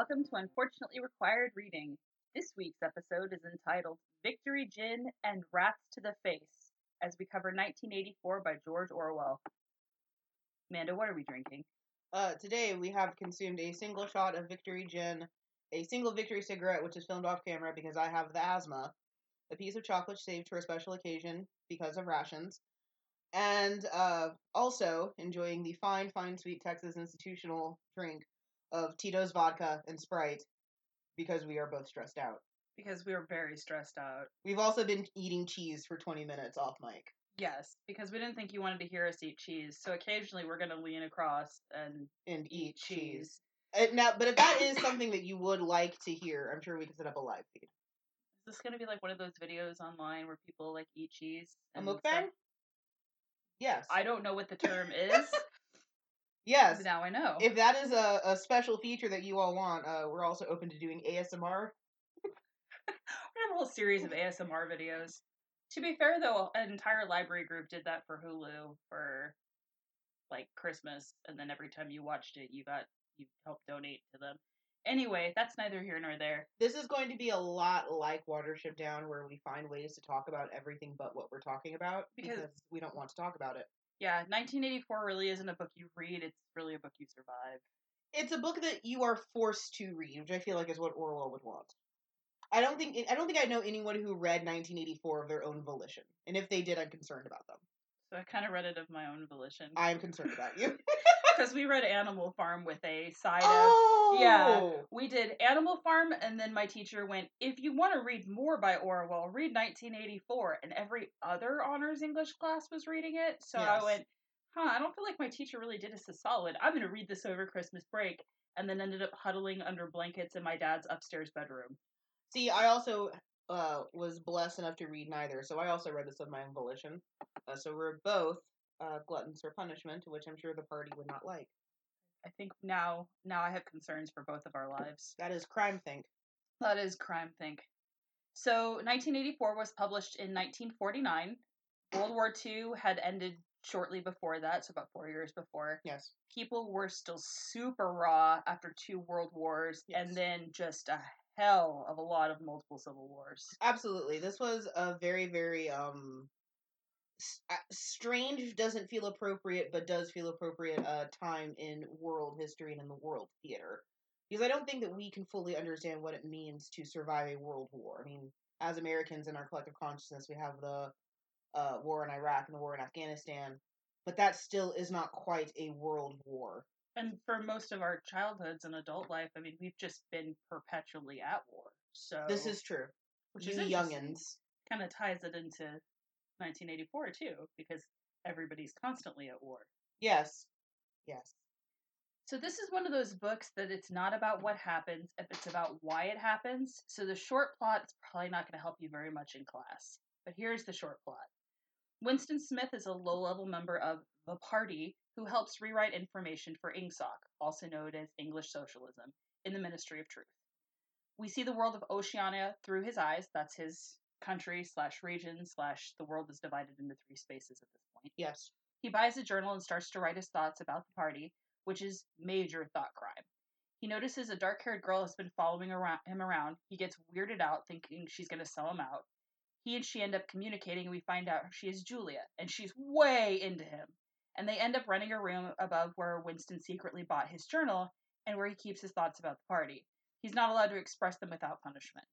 Welcome to Unfortunately Required Reading. This week's episode is entitled Victory Gin and Rats to the Face as we cover 1984 by George Orwell. Amanda, what are we drinking? Uh, today we have consumed a single shot of Victory Gin, a single Victory cigarette, which is filmed off camera because I have the asthma, a piece of chocolate saved for a special occasion because of rations, and uh, also enjoying the fine, fine, sweet Texas institutional drink of Tito's vodka and Sprite because we are both stressed out. Because we were very stressed out. We've also been eating cheese for 20 minutes off mic. Yes, because we didn't think you wanted to hear us eat cheese, so occasionally we're going to lean across and and eat cheese. cheese. Uh, now, but if that is something that you would like to hear, I'm sure we can set up a live feed. Is this going to be like one of those videos online where people like eat cheese? A mukbang? Yes. I don't know what the term is. Yes. now I know. If that is a, a special feature that you all want, uh, we're also open to doing ASMR. We have a whole series of ASMR videos. To be fair, though, an entire library group did that for Hulu for like Christmas, and then every time you watched it, you got you helped donate to them. Anyway, that's neither here nor there. This is going to be a lot like Watership Down, where we find ways to talk about everything but what we're talking about Because- because we don't want to talk about it. Yeah, 1984 really isn't a book you read; it's really a book you survive. It's a book that you are forced to read, which I feel like is what Orwell would want. I don't think I don't think I know anyone who read 1984 of their own volition, and if they did, I'm concerned about them. So I kind of read it of my own volition I'm concerned about you. because we read Animal Farm with a side of oh, Yeah. We did Animal Farm, and then my teacher went, If you want to read more by Orwell, read 1984. And every other honors English class was reading it. So I went, Huh, I don't feel like my teacher really did us a solid. I'm going to read this over Christmas break. And then ended up huddling under blankets in my dad's upstairs bedroom. See, I also uh, was blessed enough to read neither, so I also read this of my own volition. Uh, so we're both uh, gluttons for punishment, which I'm sure the party would not like. I think now now I have concerns for both of our lives. That is crime think. That is crime think. So 1984 was published in 1949. World War II had ended shortly before that, so about four years before. Yes. People were still super raw after two world wars, Yes. and then just a hell of a lot of multiple civil wars. Absolutely. This was a very, very um uh, strange doesn't feel appropriate but does feel appropriate uh time in world history and in the world theater. Because I don't think that we can fully understand what it means to survive a world war. I mean, as Americans in our collective consciousness, we have the uh, war in Iraq and the war in Afghanistan, but that still is not quite a world war. And for most of our childhoods and adult life, I mean, we've just been perpetually at war. So This is true. which You is youngins. kind of ties it into 1984 too, because everybody's constantly at war. Yes. Yes. So this is one of those books that it's not about what happens, if it's about why it happens. So the short plot is probably not going to help you very much in class. But here's the short plot. Winston Smith is a low-level member of the party who helps rewrite information for INGSOC, also known as English Socialism, in the Ministry of Truth. We see the world of Oceania through his eyes. That's his country slash region slash the world is divided into three spaces at this point. Yes. He buys a journal and starts to write his thoughts about the party, which is major thought crime. He notices a dark haired girl has been following around, him around. He gets weirded out, thinking she's going to sell him out. He and she end up communicating, and we find out she is Julia, and she's way into him. And they end up renting a room above where Winston secretly bought his journal and where he keeps his thoughts about the party. He's not allowed to express them without punishment.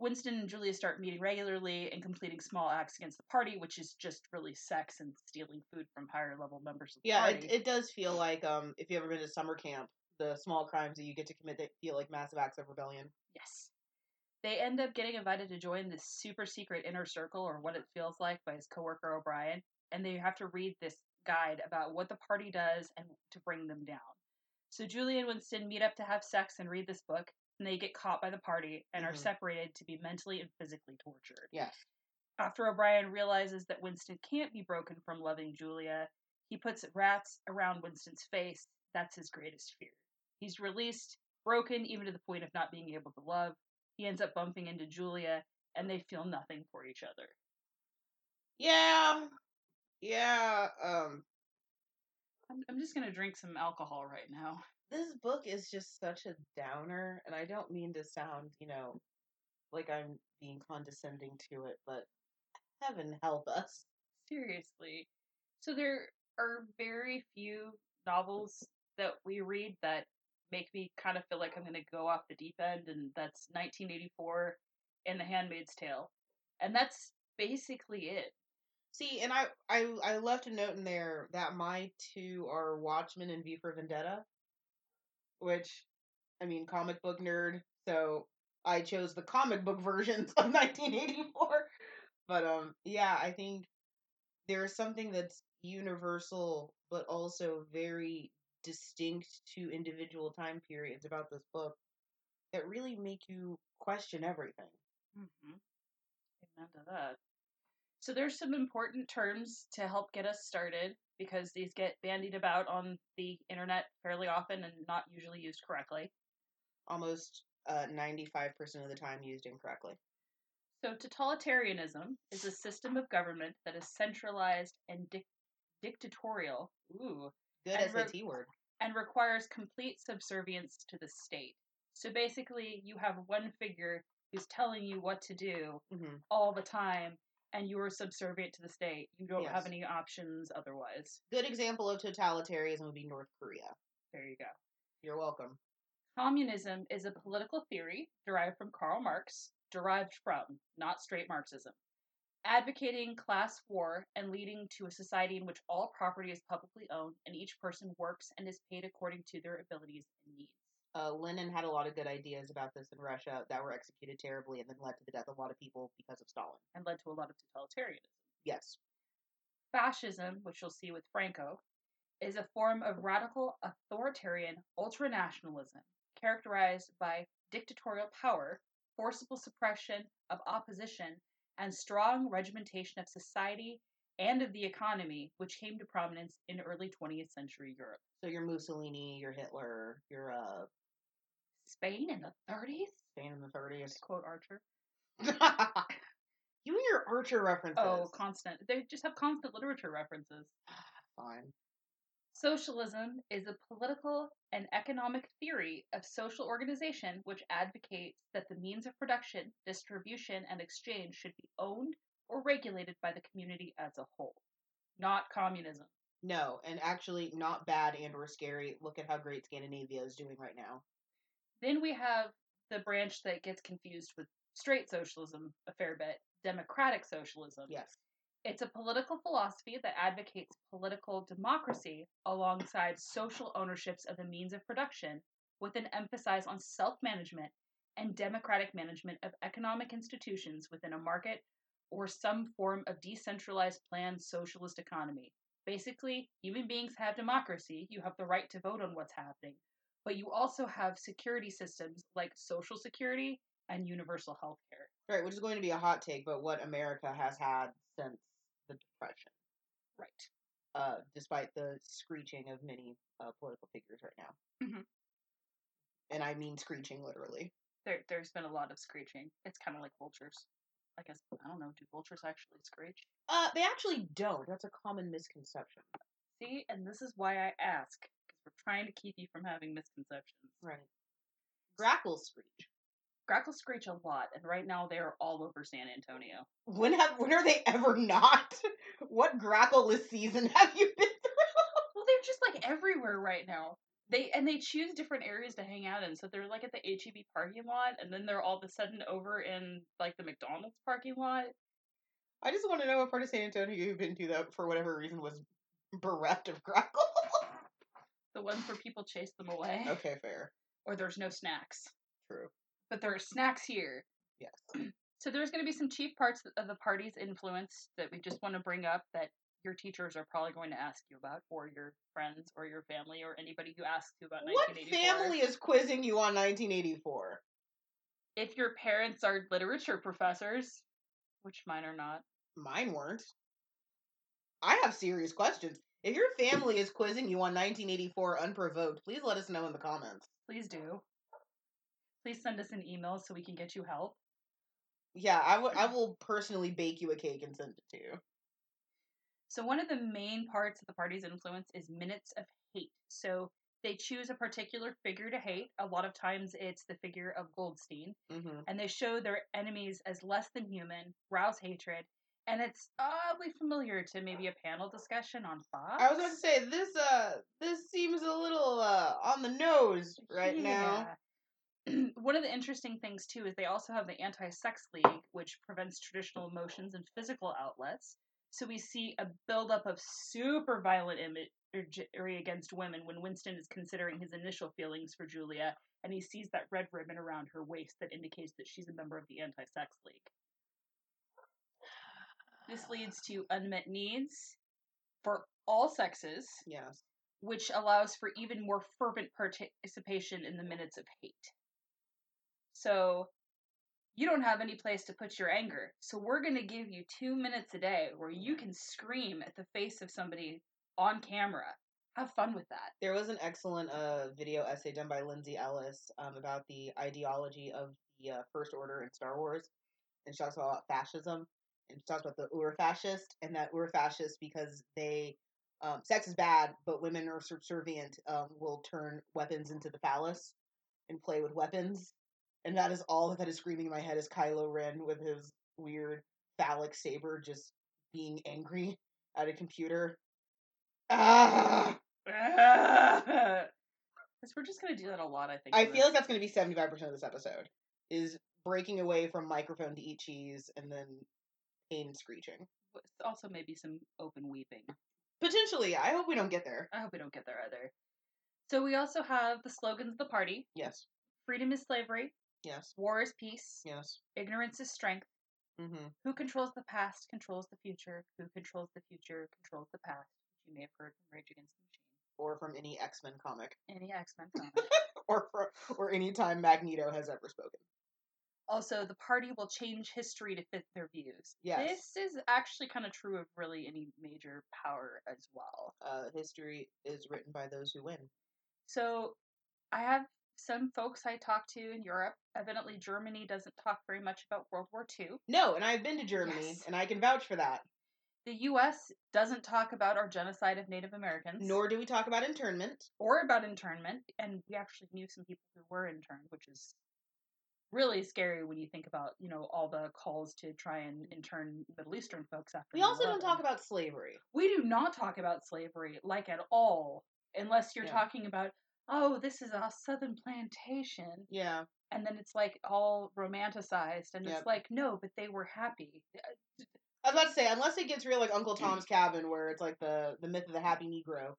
Winston and Julia start meeting regularly and completing small acts against the party, which is just really sex and stealing food from higher level members of the Yeah, party. it, it does feel like um if you've ever been to summer camp, the small crimes that you get to commit that feel like massive acts of rebellion. Yes. They end up getting invited to join this super secret inner circle, or what it feels like, by his coworker O'Brien, and they have to read this guide about what the party does and to bring them down. So Julie and Winston meet up to have sex and read this book, and they get caught by the party and are Mhm. separated to be mentally and physically tortured. Yes. After O'Brien realizes that Winston can't be broken from loving Julia, he puts rats around Winston's face. That's his greatest fear. He's released, broken even to the point of not being able to love. He ends up bumping into Julia, and they feel nothing for each other. Yeah. Yeah. Um I'm, I'm just gonna drink some alcohol right now. this book is just such a downer, and I don't mean to sound, you know, like I'm being condescending to it, but heaven help us. Seriously. So there are very few novels that we read that make me kind of feel like I'm going to go off the deep end, and that's 1984 and The Handmaid's Tale. And that's basically it. See, and I, I I left a note in there that my two are Watchmen and V for Vendetta, which, I mean, comic book nerd, so I chose the comic book versions of 1984. But um, yeah, I think there's something that's universal, but also very distinct to individual time periods about this book that really make you question everything. Mm-hmm. Amen to that. So there's some important terms to help get us started because these get bandied about on the internet fairly often and not usually used correctly. Almost uh, 95% of the time used incorrectly. So totalitarianism is a system of government that is centralized and dic- dictatorial. Ooh. Good as re- a T word. and requires complete subservience to the state. So basically, you have one figure who's telling you what to do hmm all the time, and you are subservient to the state. You don't have any options otherwise. Good example of totalitarianism would be North Korea. There you go. You're welcome. Communism is a political theory derived from Karl Marx, derived from, not straight Marxism, advocating class war and leading to a society in which all property is publicly owned and each person works and is paid according to their abilities and needs. Uh, Lenin had a lot of good ideas about this in Russia that were executed terribly and then led to the death of a lot of people because of Stalin. and led to a lot of totalitarianism. Yes. Fascism, which you'll see with Franco, is a form of radical authoritarian ultranationalism characterized by dictatorial power, forcible suppression of opposition, and strong regimentation of society and of the economy, which came to prominence in early 20th century Europe. So you're Mussolini, you're Hitler, you're uh, Spain in the 30s? Spain in the 30s. Quote Archer. you and your Archer references. Oh, constant. They just have constant literature references. fine. Socialism is a political and economic theory of social organization which advocates that the means of production, distribution, and exchange should be owned or regulated by the community as a whole, not communism. No, and actually not bad and or scary. Look at how great Scandinavia is doing right now. Then we have the branch that gets confused with straight socialism a fair bit democratic socialism. Yes. It's a political philosophy that advocates political democracy alongside social ownerships of the means of production, with an emphasis on self management and democratic management of economic institutions within a market or some form of decentralized planned socialist economy. Basically, human beings have democracy, you have the right to vote on what's happening, but you also have security systems like social security and universal health care. Right, which is going to be a hot take, but what America has had since the Depression, Right. uh, despite the screeching of many uh, political figures right now. Mhm. And I mean screeching literally. There, there's been a lot of screeching. It's kind of like vultures. I guess I don't know. Do vultures actually screech? Uh, they actually don't. That's a common misconception. See, and this is why I ask because we're trying to keep you from having misconceptions. Right. Grackles screech. Grackles screech a lot, and right now they are all over San Antonio. When have when are they ever not? What grackleless season have you been through? Well, they're just like everywhere right now. They and they choose different areas to hang out in. So they're like at the HEB parking lot, and then they're all of a sudden over in like the McDonald's parking lot. I just want to know what part of San Antonio you've been to that for whatever reason was bereft of grackle. The ones where people chase them away, okay, fair. or there's no snacks. True. But there are snacks here. Yes. So there's going to be some chief parts of the party's influence that we just want to bring up that your teachers are probably going to ask you about, or your friends, or your family, or anybody who asks you about What 1984. family is quizzing you on 1984? If your parents are literature professors, which mine are not, Mine weren't. I have serious questions. If your family is quizzing you on 1984 unprovoked, please let us know in the comments. please do. Please send us an email so we can get you help. Yeah, I will. I will personally bake you a cake and send it to you. So one of the main parts of the party's influence is minutes of hate. So they choose a particular figure to hate. A lot of times it's the figure of Goldstein, hmm and they show their enemies as less than human, rouse hatred, and it's oddly familiar to maybe a panel discussion on Fox. I was going to say this. Uh, this seems a little uh on the nose right now. One of the interesting things too is they also have the anti-sex league, which prevents traditional emotions and physical outlets. So we see a buildup of super violent imagery against women when Winston is considering his initial feelings for Julia, and he sees that red ribbon around her waist that indicates that she's a member of the anti-sex league. This leads to unmet needs for all sexes, Yes. which allows for even more fervent participation in the minutes of hate. So, you don't have any place to put your anger, so we're going to give you two minutes a day where you can scream at the face of somebody on camera. Have fun with that. There was an excellent uh, video essay done by Lindsay Ellis um, about the ideology of the uh, First Order in Star Wars, and she talks about fascism, and she talks about the Ur-fascist, and that Ur-fascist because they um, sex is bad, but women are subservient, um, will turn weapons into the phallus and play with weapons, and that is all that is screaming in my head is Kylo Ren with his weird phallic saber just being angry at a computer. Ah! We're just to do that a lot, I think. I feel this. like that's going to be seventy five percent of this episode is breaking away from microphone to eat cheese and then pain screeching. also maybe some open weeping. Potentially, I hope we don't get there. I hope we don't get there either. So we also have the slogans of the party Yes, freedom is slavery, yes, war is peace, yes. ignorance is strength. Mm-hmm. Who controls the past controls the future. Who controls the future controls the past, which you may have heard from Rage Against the Machine. Or from any X Men comic, Any X Men comic. or for, or any time Magneto has ever spoken. also, the party will change history to fit their views. Yes. This is actually kind of true of really any major power as well. Uh, history is written by those who win. So, I have some folks I talk to in Europe. Evidently, Germany doesn't talk very much about World War II. No, and I've been to Germany, Yes. and I can vouch for that. The U.S. doesn't talk about our genocide of Native Americans, Nor do we talk about internment. or about internment. And we actually knew some people who were interned, which is really scary when you think about you know all the calls to try and intern Middle Eastern folks after. We also don't talk about slavery. We do not talk about slavery like at all, unless you're Yeah. talking about oh this is a southern plantation, Yeah, and then it's like all romanticized, and Yep. it's like no, but they were happy. I was about to say, unless it gets real like Uncle Tom's Cabin, where it's like the the myth of the happy Negro.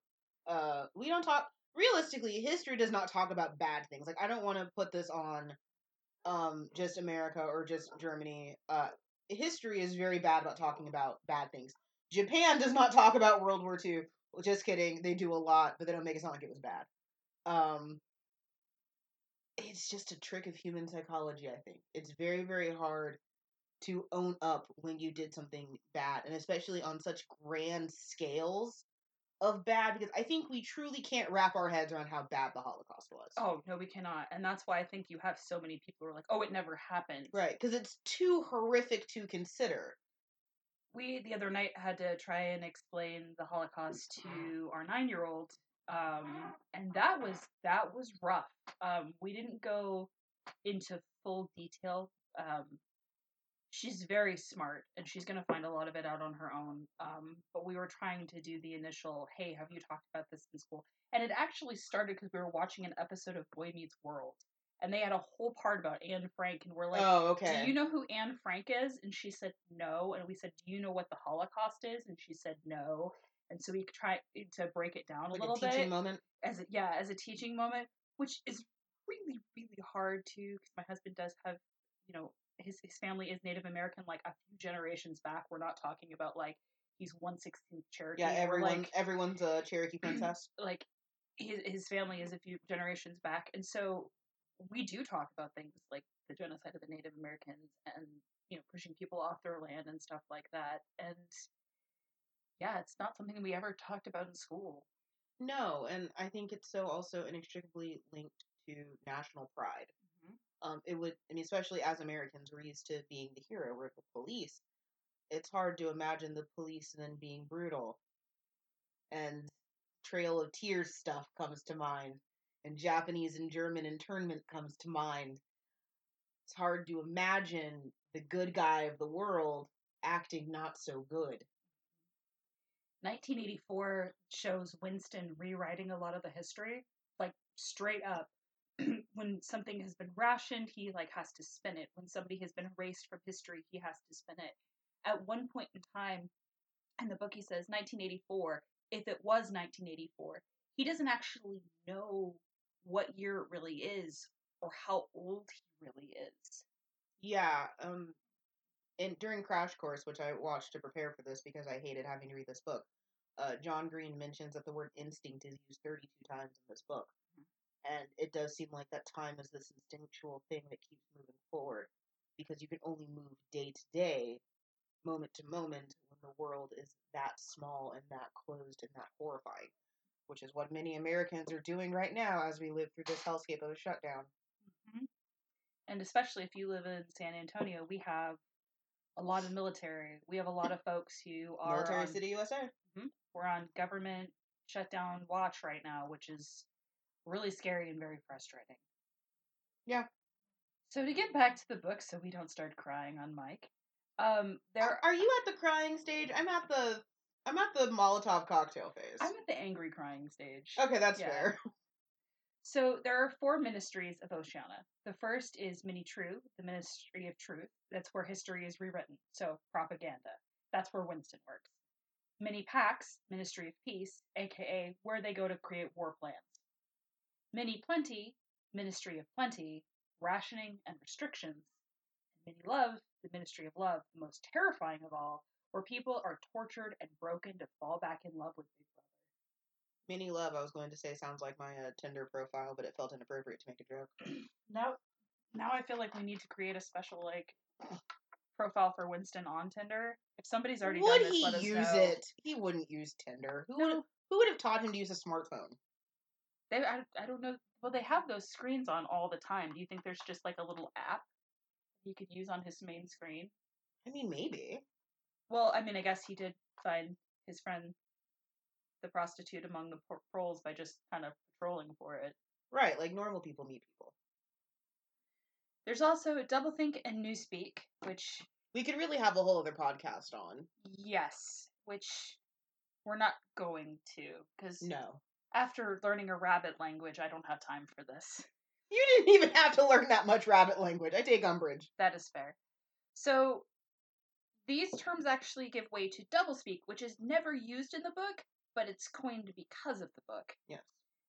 Uh, we don't talk. Realistically, history does not talk about bad things. Like I don't want to put this on, um, just America or just Germany. Uh, history is very bad about talking about bad things. Japan does not talk about World War II. Well, just kidding. They do a lot, but they don't make it sound like it was bad. Um, it's just a trick of human psychology. I think it's very very hard to own up when you did something bad, and especially on such grand scales of bad, because I think we truly can't wrap our heads around how bad the Holocaust was. Oh no, we cannot, and that's why I think you have so many people who are like, oh, it never happened. Right, because it's too horrific to consider. we the other night had to try and explain the Holocaust to our nine year old, um, and that was that was rough. Um, we didn't go into full detail. Um, she's very smart, and she's going to find a lot of it out on her own. Um, but we were trying to do the initial, "Hey, have you talked about this in school?" And it actually started because we were watching an episode of Boy Meets World, and they had a whole part about Anne Frank, and we're like, oh, okay. do you know who Anne Frank is? And she said no. And we said, do you know what the Holocaust is? And she said no. And so we try to break it down like a little teaching bit moment? as a, yeah, as a teaching moment, which is really really hard to because my husband does have you know his his family is Native American like a few generations back. We're not talking about like he's one sixteenth Cherokee. Yeah, everyone, like everyone's a Cherokee princess. like his his family is a few generations back, and so we do talk about things like the genocide of the Native Americans and you know pushing people off their land and stuff like that. And yeah, it's not something we ever talked about in school. No, and I think it's so also inextricably linked to national pride. Um, it would, I mean, especially as Americans, we're used to being the hero. We're the police. It's hard to imagine the police then being brutal, and Trail of Tears stuff comes to mind, and Japanese and German internment comes to mind. It's hard to imagine the good guy of the world acting not so good. 1984 shows Winston rewriting a lot of the history, like straight up. when something has been rationed, he like has to spin it. When somebody has been erased from history, he has to spin it. At one point in time, in the book, he says 1984. If it was 1984, he doesn't actually know what year it really is or how old he really is. Yeah, um, and during Crash Course, which I watched to prepare for this because I hated having to read this book, uh, John Green mentions that the word instinct is used 32 times in this book. Mm-hmm. And it does seem like that time is this instinctual thing that keeps moving forward because you can only move day to day, moment to moment, when the world is that small and that closed and that horrifying, which is what many Americans are doing right now as we live through this hellscape of a shutdown. Mm-hmm. And especially if you live in San Antonio, we have a lot of military. We have a lot of folks who are Military on, City, USA. We're on government shutdown watch right now, which is really scary and very frustrating. Yeah. So to get back to the book, so we don't start crying on mic. Um, there Are, are you at the crying stage? I'm at the I'm at the Molotov cocktail phase. I'm at the angry crying stage. okay, that's Yeah. fair. So there are four ministries of Oceania. The first is Mini True, the Ministry of Truth. That's where history is rewritten. So propaganda. That's where Winston works. Mini Pax, Ministry of Peace, aka where they go to create war plans. Mini Plenty, Ministry of Plenty, rationing and restrictions. And Mini Love, the Ministry of Love, the most terrifying of all, where people are tortured and broken to fall back in love with Big Brother. Mini Love, I was going to say, sounds like my uh, Tinder profile, but it felt inappropriate to make a joke. now now I feel like we need to create a special like profile for Winston on Tinder. If somebody's already would done this, he let us use know. it? He wouldn't use Tinder. Who would who would have taught him to use a smartphone? they I, I don't know. Well, they have those screens on all the time. Do you think there's just like a little app he could use on his main screen? I mean, maybe. Well, I mean, I guess he did find his friend, the prostitute among the trolls, by just kind of patrolling for it. Right, like normal people meet people. There's also Doublethink and Newspeak, which We could really have a whole other podcast on. yes, which we're not going to because No. after learning a rabbit language, I don't have time for this. You didn't even have to learn that much rabbit language. I take umbrage. That is fair. So these terms actually give way to doublespeak, which is never used in the book, but it's coined because of the book. Yes.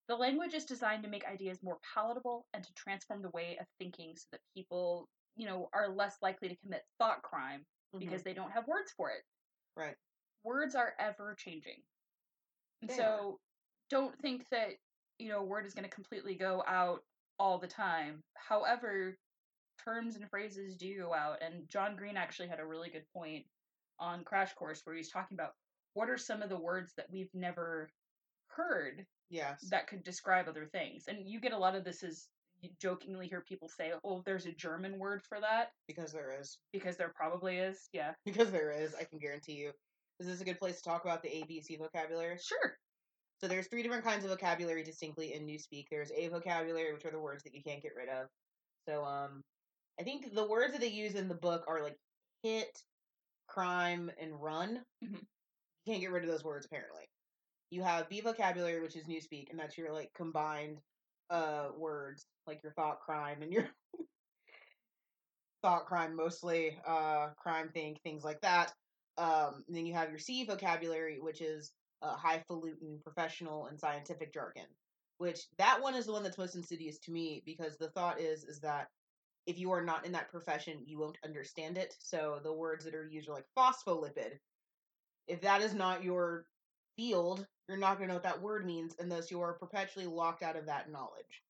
The language is designed to make ideas more palatable and to transform the way of thinking so that people, you know, are less likely to commit thought crime because they don't have words for it. Mm-hmm. Right. Words are ever changing. And They so don't think that, you know, a word is going to completely go out all the time. However, terms and phrases do go out. And John Green actually had a really good point on Crash Course where he's talking about what are some of the words that we've never heard Yes. that could describe other things. And you get a lot of this is you jokingly hear people say, "Oh, there's a German word for that," because there is. because there probably is. Yeah, Because there is, I can guarantee you. Is this a good place to talk about the ABC vocabulary? sure. So there's three different kinds of vocabulary distinctly in Newspeak. There's A vocabulary, which are the words that you can't get rid of. So um I think the words that they use in the book are like hit, crime, and run. Mhm. You can't get rid of those words apparently. You have B vocabulary, which is Newspeak, and that's your like combined uh words, like your thought crime and your thought crime mostly, uh crime think, things like that. Um then you have your C vocabulary, which is uh, highfalutin professional and scientific jargon which that one is the one that's most insidious to me because the thought is is that if you are not in that profession you won't understand it so the words that are used are like phospholipid if that is not your field you're not going to know what that word means and thus you are perpetually locked out of that knowledge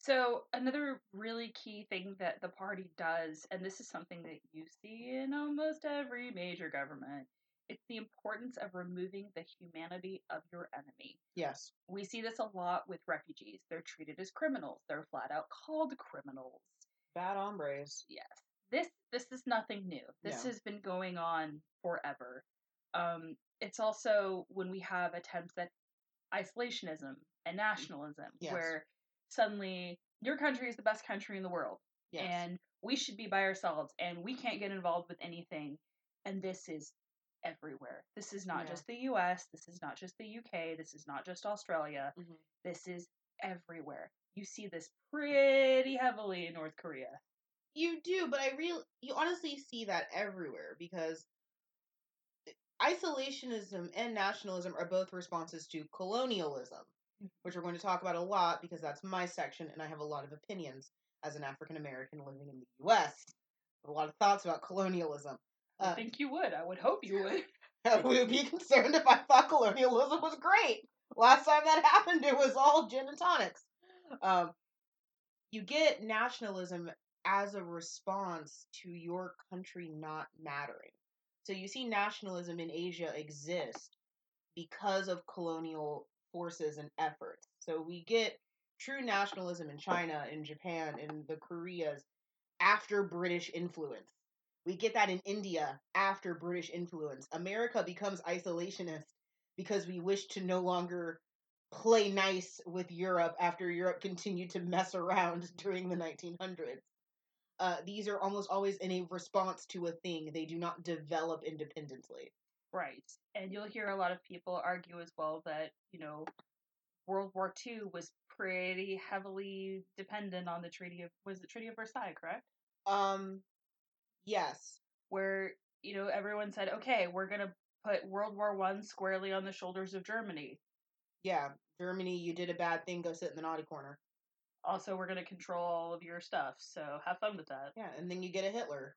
So another really key thing that the party does, and this is something that you see in almost every major government, it's the importance of removing the humanity of your enemy. yes We see this a lot with refugees. They're treated as criminals. They're flat out called criminals. bad hombres Yes. This this is nothing new. This No. has been going on forever. Um, it's also when we have attempts at isolationism and nationalism, Yes. where suddenly your country is the best country in the world, Yes. and we should be by ourselves, and we can't get involved with anything. And this is everywhere. This is not Yeah. just the U.S. This is not just the U.K. This is not just Australia. Mhm. This is everywhere. You see this pretty heavily in North Korea. You do, but I real you honestly see that everywhere because isolationism and nationalism are both responses to colonialism, which we're going to talk about a lot because that's my section and I have a lot of opinions as an African American living in the US. A lot of thoughts about colonialism. I Uh, think you would. I would hope you would. I would be concerned if I thought colonialism was great. Last time that happened, it was all gin and tonics. Um, you get nationalism as a response to your country not mattering. So you see nationalism in Asia exist because of colonial forces and efforts. So we get true nationalism in China, in Japan, in the Koreas after British influence. We get that in India after British influence. America becomes isolationist because we wish to no longer play nice with Europe after Europe continued to mess around during the 1900s. Uh, these are almost always in a response to a thing. They do not develop independently. Right. And you'll hear a lot of people argue as well that, you know, World War II was pretty heavily dependent on the Treaty of was the Treaty of Versailles, correct? Um, yes. Where, you know, everyone said, Okay, we're gonna put World War One squarely on the shoulders of Germany. Yeah. Germany, you did a bad thing, go sit in the naughty corner. Also, we're gonna control all of your stuff, so have fun with that. Yeah, and then you get a Hitler.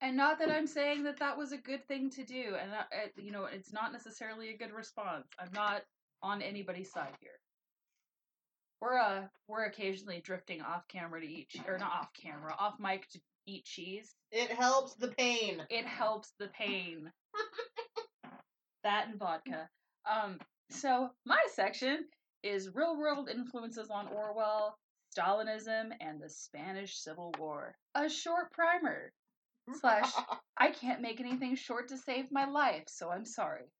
And not that I'm saying that that was a good thing to do, and I, I- you know, it's not necessarily a good response. I'm not on anybody's side here. We're uh, we're occasionally drifting off camera to eat, che- or not off camera, off mic to eat cheese. It helps the pain. It helps the pain. that and vodka. Um, so my section is real world influences on Orwell, Stalinism, and the Spanish Civil War. A short primer. Slash, I can't make anything short to save my life, so I'm sorry.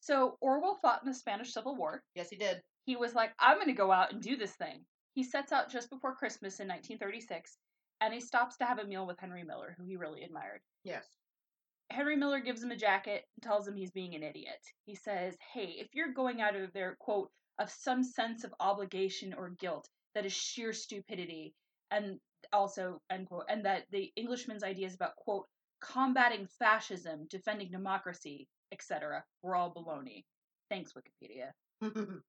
So Orwell fought in the Spanish Civil War. yes, he did. He was like, I'm going to go out and do this thing. He sets out just before Christmas in 1936, and he stops to have a meal with Henry Miller, who he really admired. Yes. Henry Miller gives him a jacket and tells him he's being an idiot. He says, Hey, if you're going out of there, quote, of some sense of obligation or guilt, that is sheer stupidity, and also, end quote, and that the Englishman's ideas about, quote, combating fascism, defending democracy, etc., were all baloney. Thanks, Wikipedia.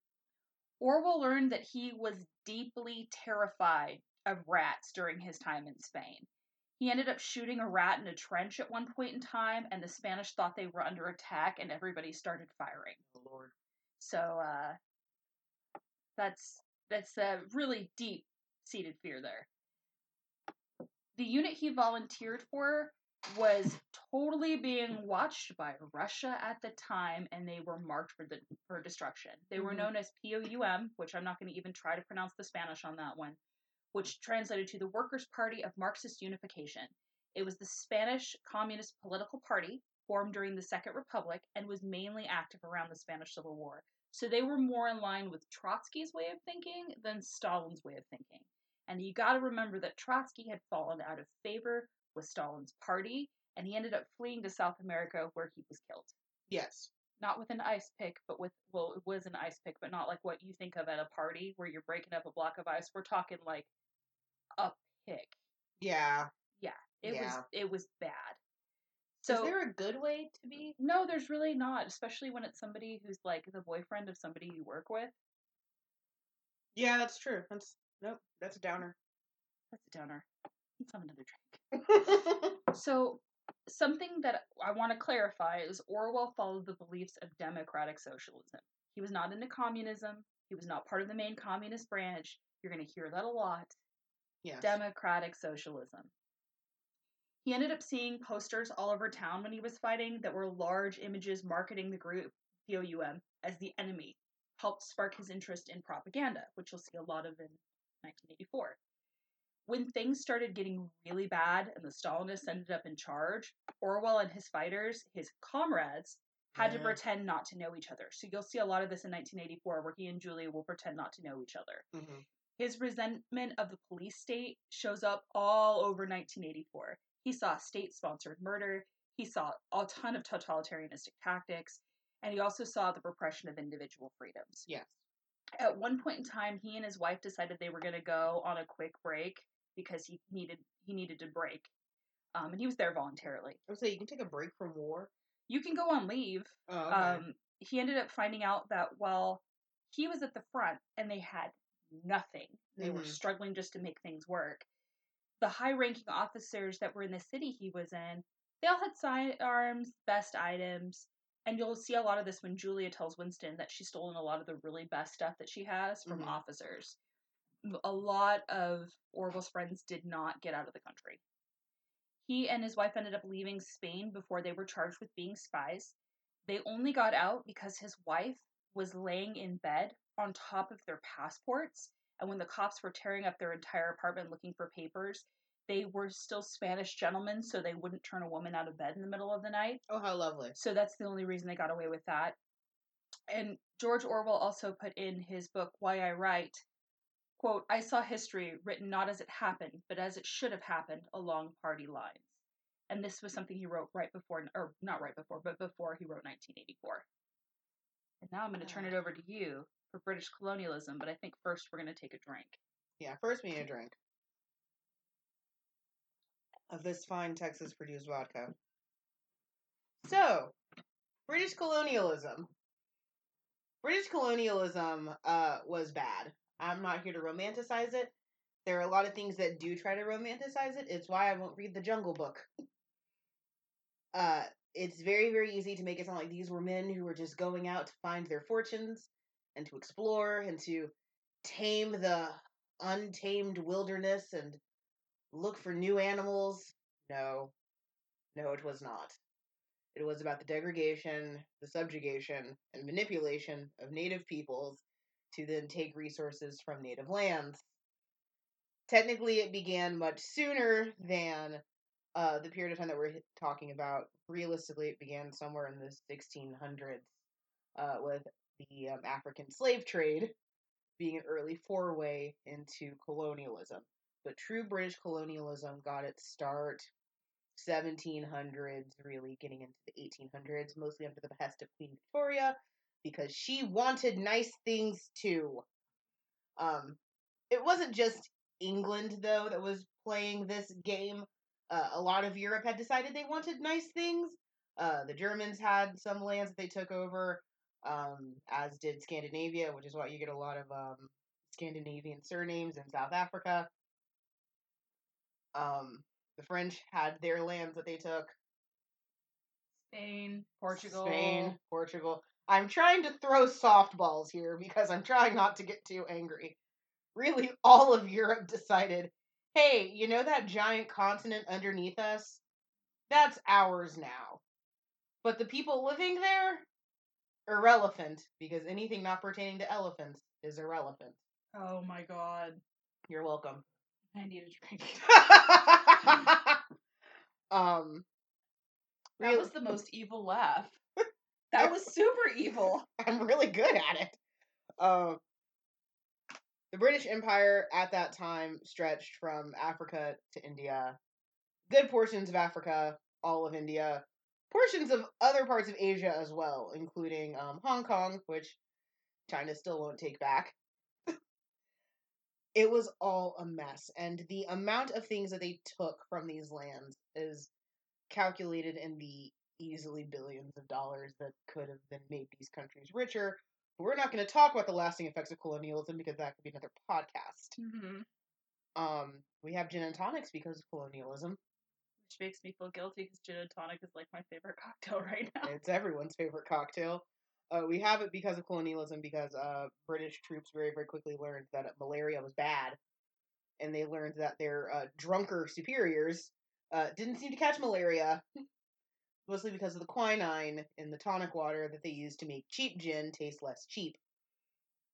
Orwell learned that he was deeply terrified of rats during his time in Spain. He ended up shooting a rat in a trench at one point in time, and the Spanish thought they were under attack, and everybody started firing. oh, Lord. So uh, that's that's a really deep seated fear there. The unit he volunteered for was totally being watched by Russia at the time, and they were marked for the for destruction. They were Mhm. known as POUM, which I'm not going to even try to pronounce the Spanish on that one, which translated to the Workers' Party of Marxist Unification. It was the Spanish Communist political party formed during the Second Republic and was mainly active around the Spanish Civil War. So they were more in line with Trotsky's way of thinking than Stalin's way of thinking. And you got to remember that Trotsky had fallen out of favor with Stalin's party, and he ended up fleeing to South America where he was killed. Yes. Not with an ice pick, but with, well, it was an ice pick, but not like what you think of at a party where you're breaking up a block of ice. We're talking like a pick. Yeah. Yeah. It was it was bad. Is there a good way to be? no, there's really not, especially when it's somebody who's like the boyfriend of somebody you work with. Yeah, that's true. That's nope. That's a downer. That's a downer. Let's have another drink. So, something that I want to clarify is Orwell followed the beliefs of democratic socialism. He was not into communism. He was not part of the main communist branch. You're going to hear that a lot. yes. Democratic socialism. He ended up seeing posters all over town when he was fighting that were large images marketing the group, POUM, as the enemy. Helped spark his interest in propaganda, which you'll see a lot of in 1984. When things started getting really bad and the Stalinists ended up in charge, Orwell and his fighters, his comrades, had to pretend not to know each other. So you'll see a lot of this in 1984 where he and Julia will pretend not to know each other. hmm His resentment of the police state shows up all over 1984. He saw state sponsored murder, he saw a ton of totalitarianistic tactics, and he also saw the repression of individual freedoms. Yes. At one point in time, he and his wife decided they were going to go on a quick break because he needed he needed to break. Um, and he was there voluntarily. I would say you can take a break from war. You can go on leave, Oh, okay. um, he ended up finding out that while he was at the front and they had nothing, they were Mhm. struggling just to make things work. The high ranking officers that were in the city he was in, they all had sidearms, best items, and you'll see a lot of this when Julia tells Winston that she's stolen a lot of the really best stuff that she has from Mhm. officers. A lot of Orwell's friends did not get out of the country. He and his wife ended up leaving Spain before they were charged with being spies. They only got out because his wife was laying in bed on top of their passports. And when the cops were tearing up their entire apartment looking for papers, they were still Spanish gentlemen, so they wouldn't turn a woman out of bed in the middle of the night. oh, how lovely. So that's the only reason they got away with that. And George Orwell also put in his book Why I Write, quote, I saw history written not as it happened, but as it should have happened along party lines. And this was something he wrote right before, or not right before, but before he wrote 1984. And now I'm going to turn it ah. over to you for British colonialism, but I think first we're going to take a drink. Yeah, first we need a drink of this fine Texas produced vodka. So, British colonialism. British colonialism uh, was bad. I'm not here to romanticize it. There are a lot of things that do try to romanticize it. It's why I won't read the Jungle Book. Uh, it's very, very easy to make it sound like these were men who were just going out to find their fortunes and to explore and to tame the untamed wilderness and look for new animals. No, no, it was not. It was about the degradation, the subjugation, and manipulation of native peoples to then take resources from native lands. Technically, it began much sooner than uh, the period of time that we're talking about. Realistically, it began somewhere in the 1600s uh, with the um, African slave trade being an early foray into colonialism. But true British colonialism got its start 1700s, really getting into the 1800s, mostly under the behest of Queen Victoria, because she wanted nice things too. Um, it wasn't just England though that was playing this game. Uh, a lot of Europe had decided they wanted nice things. Uh, the Germans had some lands that they took over, um, as did Scandinavia, which is why you get a lot of um, Scandinavian surnames in South Africa. Um, the French had their lands that they took. Spain, Portugal. Spain, Portugal. I'm trying to throw softballs here because I'm trying not to get too angry. Really, all of Europe decided hey, you know that giant continent underneath us? That's ours now. But the people living there? Irrelevant, because anything not pertaining to elephants is irrelevant. Oh my god. You're welcome. I need a drink. um, That real- was the most evil laugh. That was super evil. I'm really good at it. Um, the British Empire at that time stretched from Africa to India, good portions of Africa, all of India, portions of other parts of Asia as well, including um, Hong Kong, which China still won't take back. it was all a mess, and the amount of things that they took from these lands is calculated in the easily billions of dollars that could have been made these countries richer. But we're not going to talk about the lasting effects of colonialism because that could be another podcast. Mm-hmm. Um, we have gin and tonics because of colonialism. Which makes me feel guilty because gin and tonic is like my favorite cocktail right now. It's everyone's favorite cocktail. Uh, we have it because of colonialism because uh, British troops very, very quickly learned that malaria was bad. And they learned that their uh, drunker superiors uh, didn't seem to catch malaria, mostly because of the quinine in the tonic water that they used to make cheap gin taste less cheap.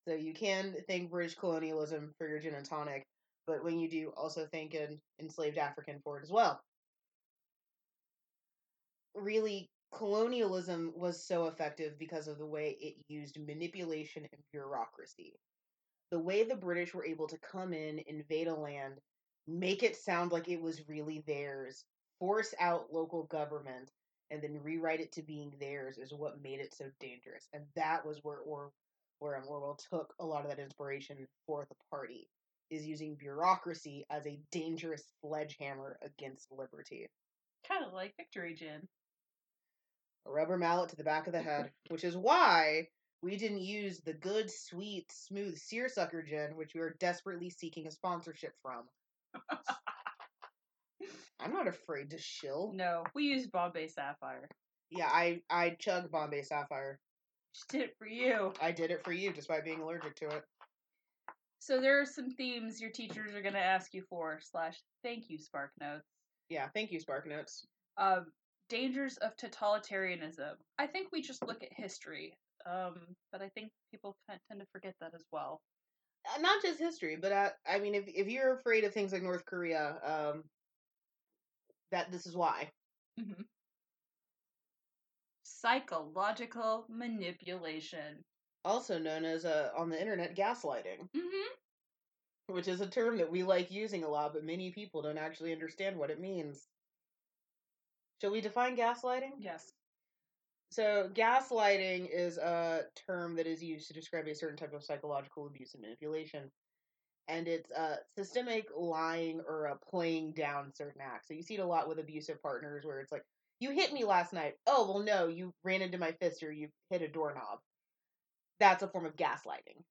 So you can thank British colonialism for your gin and tonic, but when you do, also thank an enslaved African for it as well. Really, colonialism was so effective because of the way it used manipulation and bureaucracy. The way the British were able to come in, invade a land, make it sound like it was really theirs, force out local government, and then rewrite it to being theirs is what made it so dangerous. And that was where or where Orwell took a lot of that inspiration for the party, is using bureaucracy as a dangerous sledgehammer against liberty. Kind of like Victory Gin. A rubber mallet to the back of the head, which is why we didn't use the good, sweet, smooth seersucker gin, which we are desperately seeking a sponsorship from. I'm not afraid to shill. No, we used Bombay Sapphire. Yeah, I I chug Bombay Sapphire. Just did it for you. I did it for you, despite being allergic to it. So there are some themes your teachers are going to ask you for. Slash, thank you, Spark Notes. Yeah, thank you, Spark Notes. Um, dangers of totalitarianism. I think we just look at history, um, but I think people kind of tend to forget that as well. Uh, not just history, but uh, I mean, if if you're afraid of things like North Korea, um, that this is why. Mm-hmm. Psychological manipulation, Also known as uh, on the internet gaslighting, mm-hmm. which is a term that we like using a lot, but many people don't actually understand what it means. Shall we define gaslighting? Yes. So, gaslighting is a term that is used to describe a certain type of psychological abuse and manipulation. And it's uh, systemic lying or uh, playing down certain acts. So, you see it a lot with abusive partners where it's like, you hit me last night. Oh, well, no, you ran into my fist or you hit a doorknob. That's a form of gaslighting.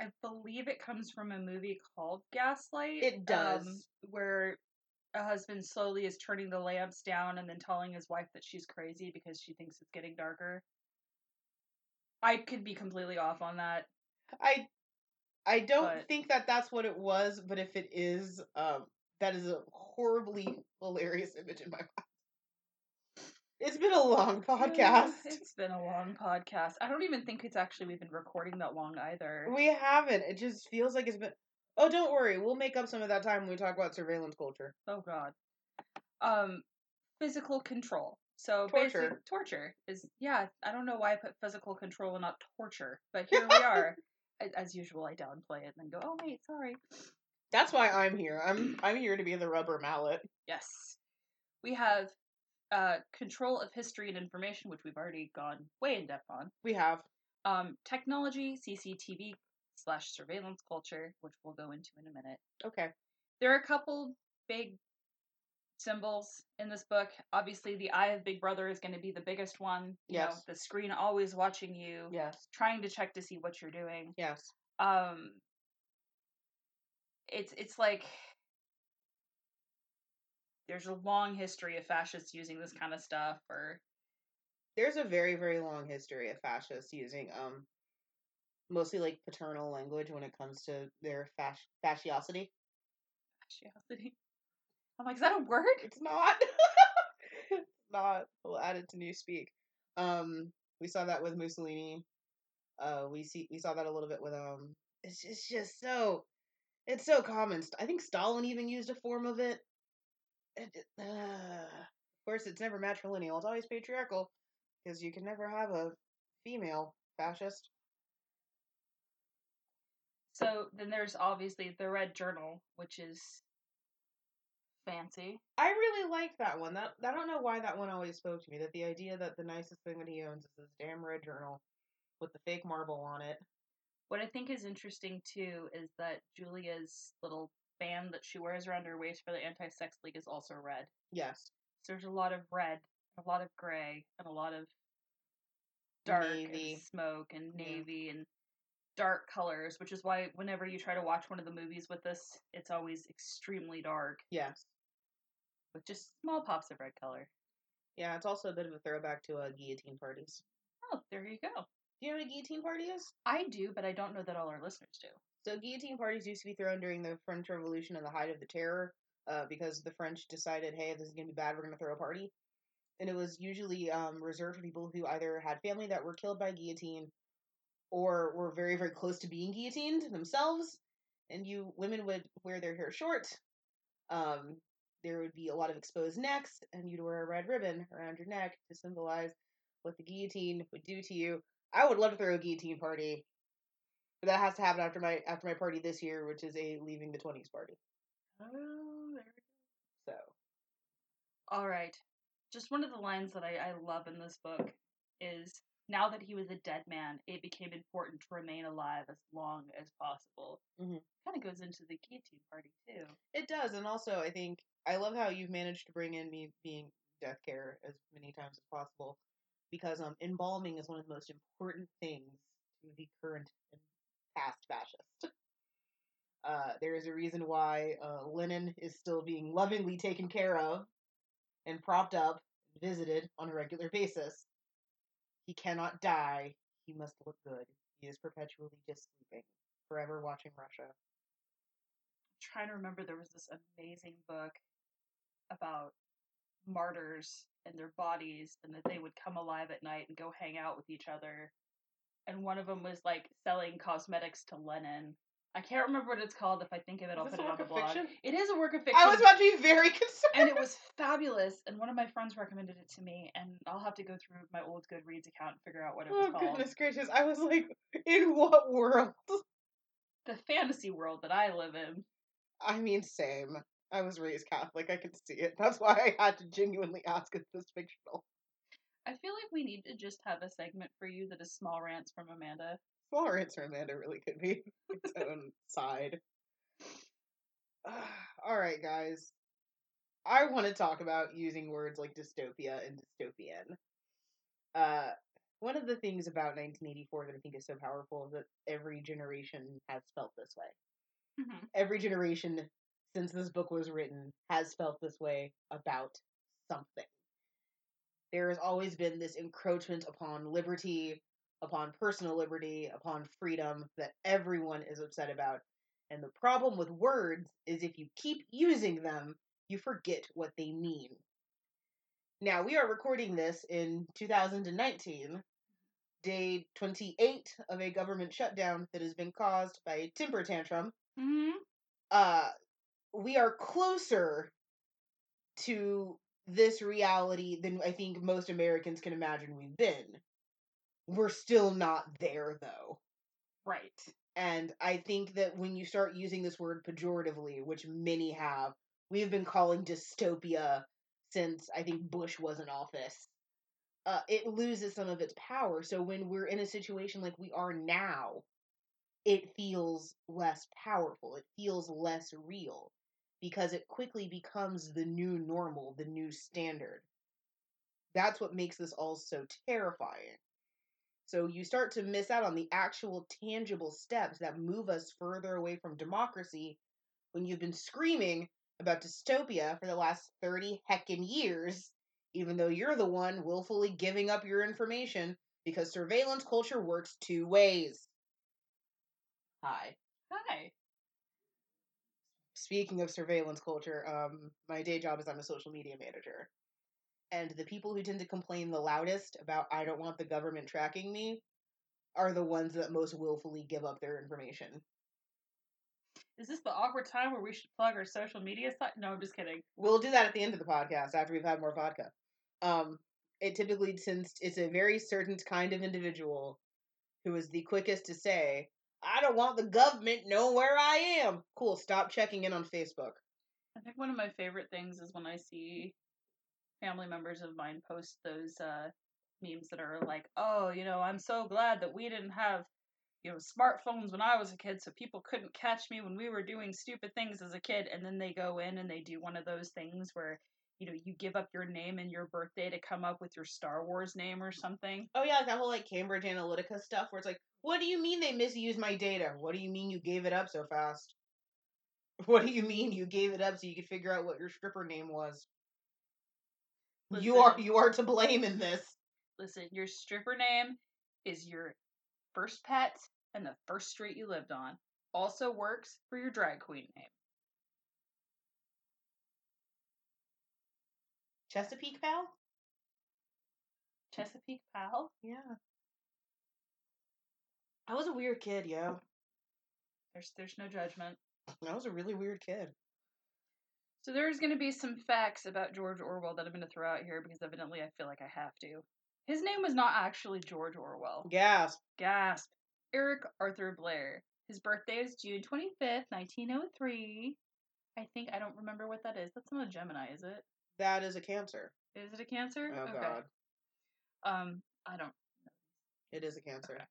I believe it comes from a movie called Gaslight. It does. Um, where a husband slowly is turning the lamps down and then telling his wife that she's crazy because she thinks it's getting darker. I could be completely off on that. I I don't But- think that that's what it was, but if it is, um, that is a horribly hilarious image in my mind. It's been a long podcast. It's been a long podcast. I don't even think it's actually we've been recording that long either. We haven't. It just feels like it's been. Oh, don't worry. We'll make up some of that time when we talk about surveillance culture. Oh god. Um physical control. So Torture. basic torture is yeah, I don't know why I put physical control and not torture, but here we are. As usual, I downplay it and then go, "Oh wait, sorry." That's why I'm here. I'm I'm here to be the rubber mallet. Yes. We have uh control of history and information, which we've already gone way in depth on. We have. Um technology, CCTV slash surveillance culture, which we'll go into in a minute. Okay. There are a couple big symbols in this book. Obviously, the eye of Big Brother is going to be the biggest one. You know, Yes. the screen always watching you, Yes. trying to check to see what you're doing. Yes. Um, it's it's like there's a long history of fascists using this kind of stuff, or There's a very very long history of fascists using um mostly like paternal language when it comes to their fasc- fasciosity. fasciosity. I'm like, is that a word? It's not. it's not. We'll add it to New Speak. Um, we saw that with Mussolini. Uh, we see we saw that a little bit with um. It's it's just so, it's so common. I think Stalin even used a form of it. It- it- uh, of course, it's never matrilineal. It's always patriarchal because you can never have a female fascist. So then there's obviously the Red Journal, which is fancy. I really like that one. That I don't know why that one always spoke to me. That the idea that the nicest thing that he owns is this damn red journal with the fake marble on it. What I think is interesting too is that Julia's little band that she wears around her waist for the anti-sex league is also red. Yes. So there's a lot of red, a lot of gray, and a lot of dark Navy. and smoke and Yeah. navy and dark colors, which is why whenever you try to watch one of the movies with this, it's always extremely dark Yes. with just small pops of red color. Yeah, it's also a bit of a throwback to uh, guillotine parties. Oh, there you go. Do you know what a guillotine party is? I do, but I don't know that all our listeners do. So guillotine parties used to be thrown during the French Revolution and the height of the terror, uh, because the French decided, hey, this is gonna be bad, we're gonna throw a party. And it was usually um, reserved for people who either had family that were killed by guillotine, or were very, very close to being guillotined themselves. And you women would wear their hair short. Um, there would be a lot of exposed necks, and you'd wear a red ribbon around your neck to symbolize what the guillotine would do to you. I would love to throw a guillotine party, but that has to happen after my after my party this year, which is a leaving the twenties party. Oh, there we So. All right. Just one of the lines that I, I love in this book is now that he was a dead man, it became important to remain alive as long as possible. Mhm. Kind of goes into the guillotine party too. it does, and also I think I love how you've managed to bring in me being death care as many times as possible, because um embalming is one of the most important things to the current and past fascist. Uh, there is a reason why uh, Lenin is still being lovingly taken care of and propped up, visited on a regular basis. He cannot die. He must look good. He is perpetually just sleeping, forever watching Russia. trying to remember there was this amazing book about martyrs and their bodies and that they would come alive at night and go hang out with each other and one of them was like selling cosmetics to lenin i can't remember what it's called if i think of it i'll put it on the blog fiction? it is a work of fiction I was about to be very concerned. and it was fabulous and one of my friends recommended it to me and i'll have to go through my old goodreads account and figure out what it was Oh called goodness gracious! I was like, in what world? the fantasy world that i live in I mean, same. I was raised Catholic. I could see it. That's why I had to genuinely ask if this fictional. i feel like we need to just have a segment for you that is small rants from amanda Florence or Amanda really could be its own side. All right, guys. I want to talk about using words like dystopia and dystopian. Uh, one of the things about 1984 that I think is so powerful is that every generation has felt this way. Mhm. every generation since this book was written has felt this way about something. There has always been this encroachment upon liberty, upon personal liberty, upon freedom that everyone is upset about. And the problem with words is if you keep using them, you forget what they mean. Now, we are recording this in 2019, day 28 of a government shutdown that has been caused by a temper tantrum Mhm. uh we are closer to this reality than I think most Americans can imagine we've been. We're still not there though. right And I think that when you start using this word pejoratively, which many have, we have been calling dystopia since I think Bush was in office. Uh, it loses some of its power. So when we're in a situation like we are now, it feels less powerful. It feels less real because it quickly becomes the new normal, the new standard. That's what makes this all so terrifying. So you start to miss out on the actual tangible steps that move us further away from democracy when you've been screaming about dystopia for the last 30 heckin' years, even though you're the one willfully giving up your information because surveillance culture works two ways. Hi. hi Speaking of surveillance culture, um, my day job is I'm a social media manager. And the people who tend to complain the loudest about I don't want the government tracking me are the ones that most willfully give up their information. Is this the awkward time where we should plug our social media site? No, I'm just kidding. We'll do that at the end of the podcast after we've had more vodka. Um, it typically since it's a very certain kind of individual who is the quickest to say, "I don't want the government know where I am." Cool. Stop checking in on Facebook. I think one of my favorite things is when I see family members of mine post those uh, memes that are like, "Oh, you know, I'm so glad that we didn't have, you know, smartphones when I was a kid, so people couldn't catch me when we were doing stupid things as a kid." And then they go in and they do one of those things where, you know, you give up your name and your birthday to come up with your Star Wars name or something. Oh yeah, like that whole like Cambridge Analytica stuff where it's like, what do you mean they misused my data? What do you mean you gave it up so fast? What do you mean you gave it up so you could figure out what your stripper name was? You are you are to blame in this. Listen, your stripper name is your first pet and the first street you lived on. Also works for your drag queen name. Chesapeake pal? Chesapeake Pal. Yeah. I was a weird kid, yo. There's there's no judgment. I was a really weird kid. So there's going to be some facts about George Orwell that I'm going to throw out here because evidently I feel like I have to. His name was not actually George Orwell. Gasp. Gasp. Eric Arthur Blair. His birthday is June 25th, 1903. I think, I don't remember what that is. That's not a Gemini, is it? That is a cancer. Is it a Cancer? Oh god. Um, I don't. It is a cancer. Okay.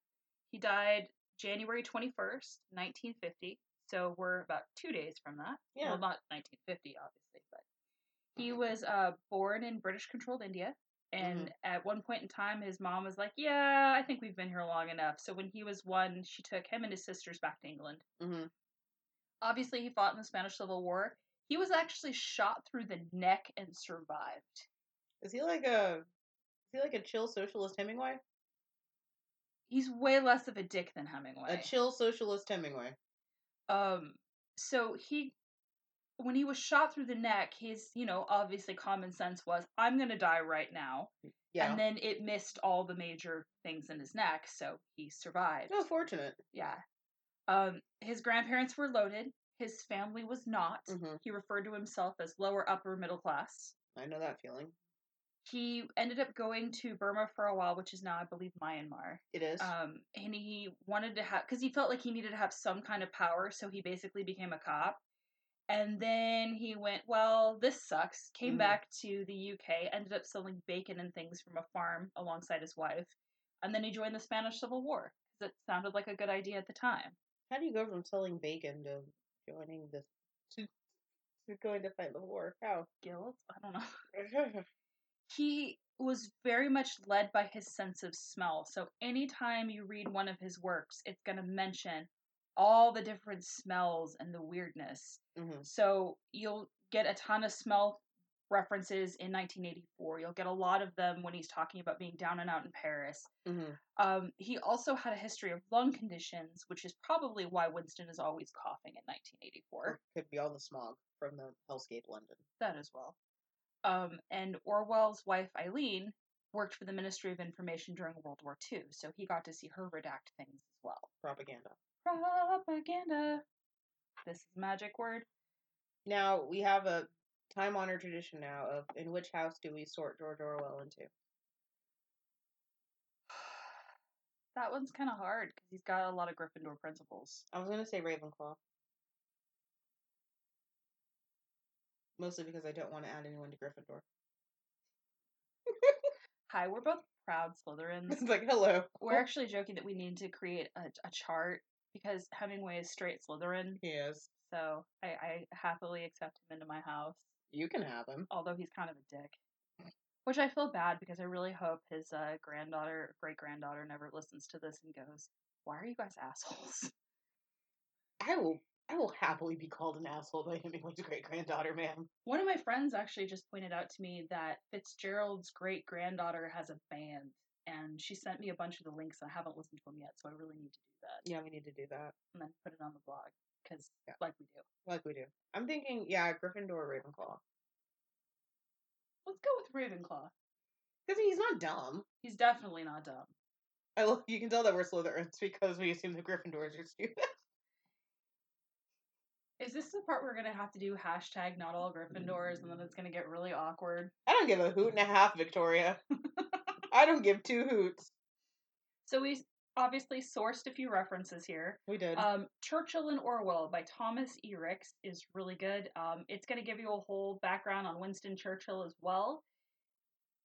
He died January 21st, 1950. So we're about two days from that. Yeah. Well, not 1950, obviously, but he was uh, born in British controlled India. And at one point in time, his mom was like, Yeah, I think we've been here long enough. So when he was one, she took him and his sisters back to England. Mm-hmm. Obviously, he fought in the Spanish Civil War. He was actually shot through the neck and survived. Is he like a is he like a chill socialist Hemingway? He's way less of a dick than Hemingway. A chill socialist Hemingway. Um, so he, when he was shot through the neck, his, you know, obviously common sense was, I'm gonna die right now. Yeah. And then it missed all the major things in his neck, so he survived. oh, fortunate. Yeah. Um, his grandparents were loaded. His family was not. Mhm. He referred to himself as lower upper middle class. I know that feeling. He ended up going to Burma for a while, which is now, I believe, Myanmar. It is. Um, and he wanted to have because he felt like he needed to have some kind of power, so he basically became a cop. And then he went, well, this sucks. Came Mhm. back to the UK, ended up selling bacon and things from a farm alongside his wife, and then he joined the Spanish Civil War because it sounded like a good idea at the time. How do you go from selling bacon to joining this to, to going to fight the war? How? Guilt? I don't know. he was very much led by his sense of smell. So anytime you read one of his works, it's going to mention all the different smells and the weirdness. hmm So you'll get a ton of smell references in 1984. You'll get a lot of them when he's talking about being down and out in Paris. hmm Um, he also had a history of lung conditions, which is probably why Winston is always coughing in 1984. Or could be all the smog from the hellscape London. That as well. Um, and Orwell's wife Eileen worked for the Ministry of Information during World War II, so he got to see her redact things as well. Propaganda. Propaganda. This is a magic word. Now we have a time honored tradition now of in which house do we sort George Orwell into? That one's kind of hard because he's got a lot of Gryffindor principles. I was gonna say Ravenclaw. Mostly because I don't want to add anyone to Gryffindor. Hi, we're both proud Slytherins. it's like hello. we're actually joking that we need to create a, a chart because Hemingway is straight Slytherin, He is. so I, I happily accept him into my house. You can have him. although he's kind of a dick. Which I feel bad because I really hope his uh, granddaughter, great granddaughter, never listens to this and goes, "Why are you guys assholes?" I will. I will happily be called an asshole by Hemingway's great granddaughter, ma'am. One of my friends actually just pointed out to me that Fitzgerald's great granddaughter has a band, and she sent me a bunch of the links. I haven't listened to them yet, so I really need to do that Yeah, we need to do that. and then put it on the blog because, Yeah. like we do. Like we do. I'm thinking, yeah, Gryffindor or Ravenclaw. Let's go with Ravenclaw. Because he's not dumb. He's definitely not dumb. I you can tell that we're Slytherins because we assume the Gryffindors are stupid. Is this the part we're gonna have to do hashtag not all Gryffindors, and then it's gonna get really awkward? I don't give a hoot and a half, Victoria. I don't give two hoots. So we obviously sourced a few references here. We did. Um, Churchill and Orwell by Thomas E. Ricks is really good. Um, it's going to give you a whole background on Winston Churchill as well.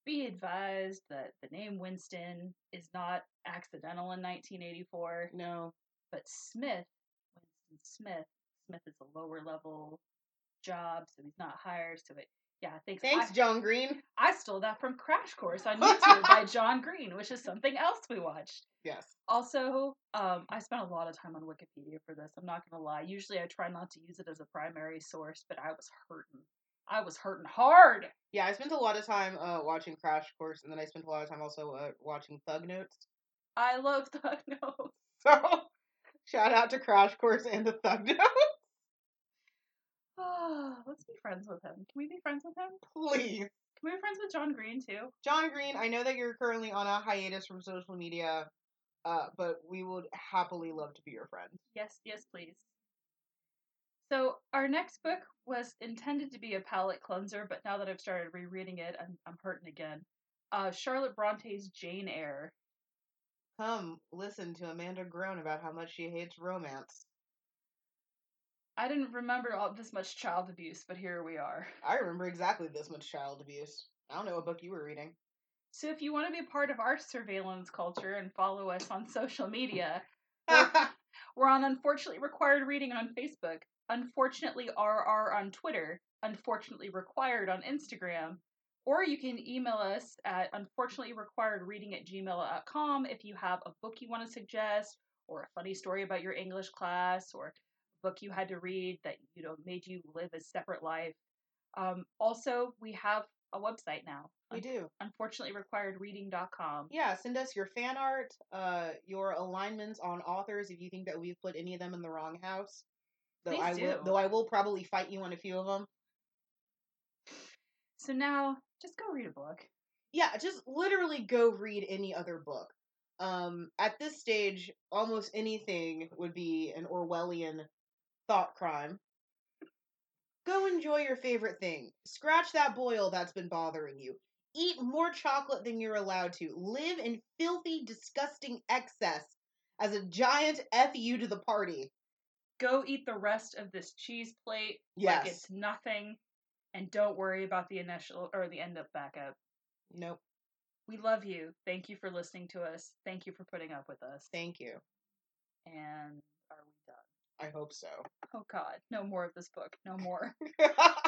Be advised that the name Winston is not accidental in 1984, no. but Smith, Winston Smith, Smith is a lower level job, so he's not hired. So it, yeah, thanks. Thanks, I, John Green. I stole that from Crash Course on YouTube by John Green, which is something else we watched. Yes. Also, um, I spent a lot of time on Wikipedia for this. I'm not gonna lie. Usually, I try not to use it as a primary source, but I was hurting. I was hurting hard. Yeah, I spent a lot of time uh, watching Crash Course, and then I spent a lot of time also uh, watching Thug Notes. I love Thug Notes. So, shout out to Crash Course and to Thug Notes. Oh, let's be friends with him. Can we be friends with him? Please. Can we be friends with John Green too? John Green, I know that you're currently on a hiatus from social media, uh, but we would happily love to be your friend. Yes, yes, please. So our next book was intended to be a palate cleanser, but now that I've started rereading it, I'm I'm hurting again. Uh, Charlotte Bronte's Jane Eyre. Come listen to Amanda groan about how much she hates romance. I didn't remember all this much child abuse, but here we are. I remember exactly this much child abuse. I don't know what book you were reading. So if you want to be a part of our surveillance culture and follow us on social media, we're on Unfortunately Required Reading on Facebook, Unfortunately RR on Twitter, Unfortunately Required on Instagram, or you can email us at unfortunatelyrequiredreading at gmail.com if you have a book you want to suggest, or a funny story about your English class, or book you had to read that you know made you live a separate life. Um, also, we have a website now. we do. Unfortunatelyrequiredreading.com. Yeah, send us your fan art, uh, your alignments on authors if you think that we've put any of them in the wrong house. Though Please I do. will, though I will probably fight you on a few of them. So now, just go read a book. Yeah, just literally go read any other book. Um, at this stage, almost anything would be an Orwellian thought crime. Go enjoy your favorite thing. Scratch that boil that's been bothering you. Eat more chocolate than you're allowed to. Live in filthy, disgusting excess as a giant FU to the party. Go eat the rest of this cheese plate Yes. like it's nothing, and don't worry about the initial or the end up backup. Nope. We love you. Thank you for listening to us. Thank you for putting up with us. Thank you. And are we done? I hope so. Oh God, no more of this book. No more.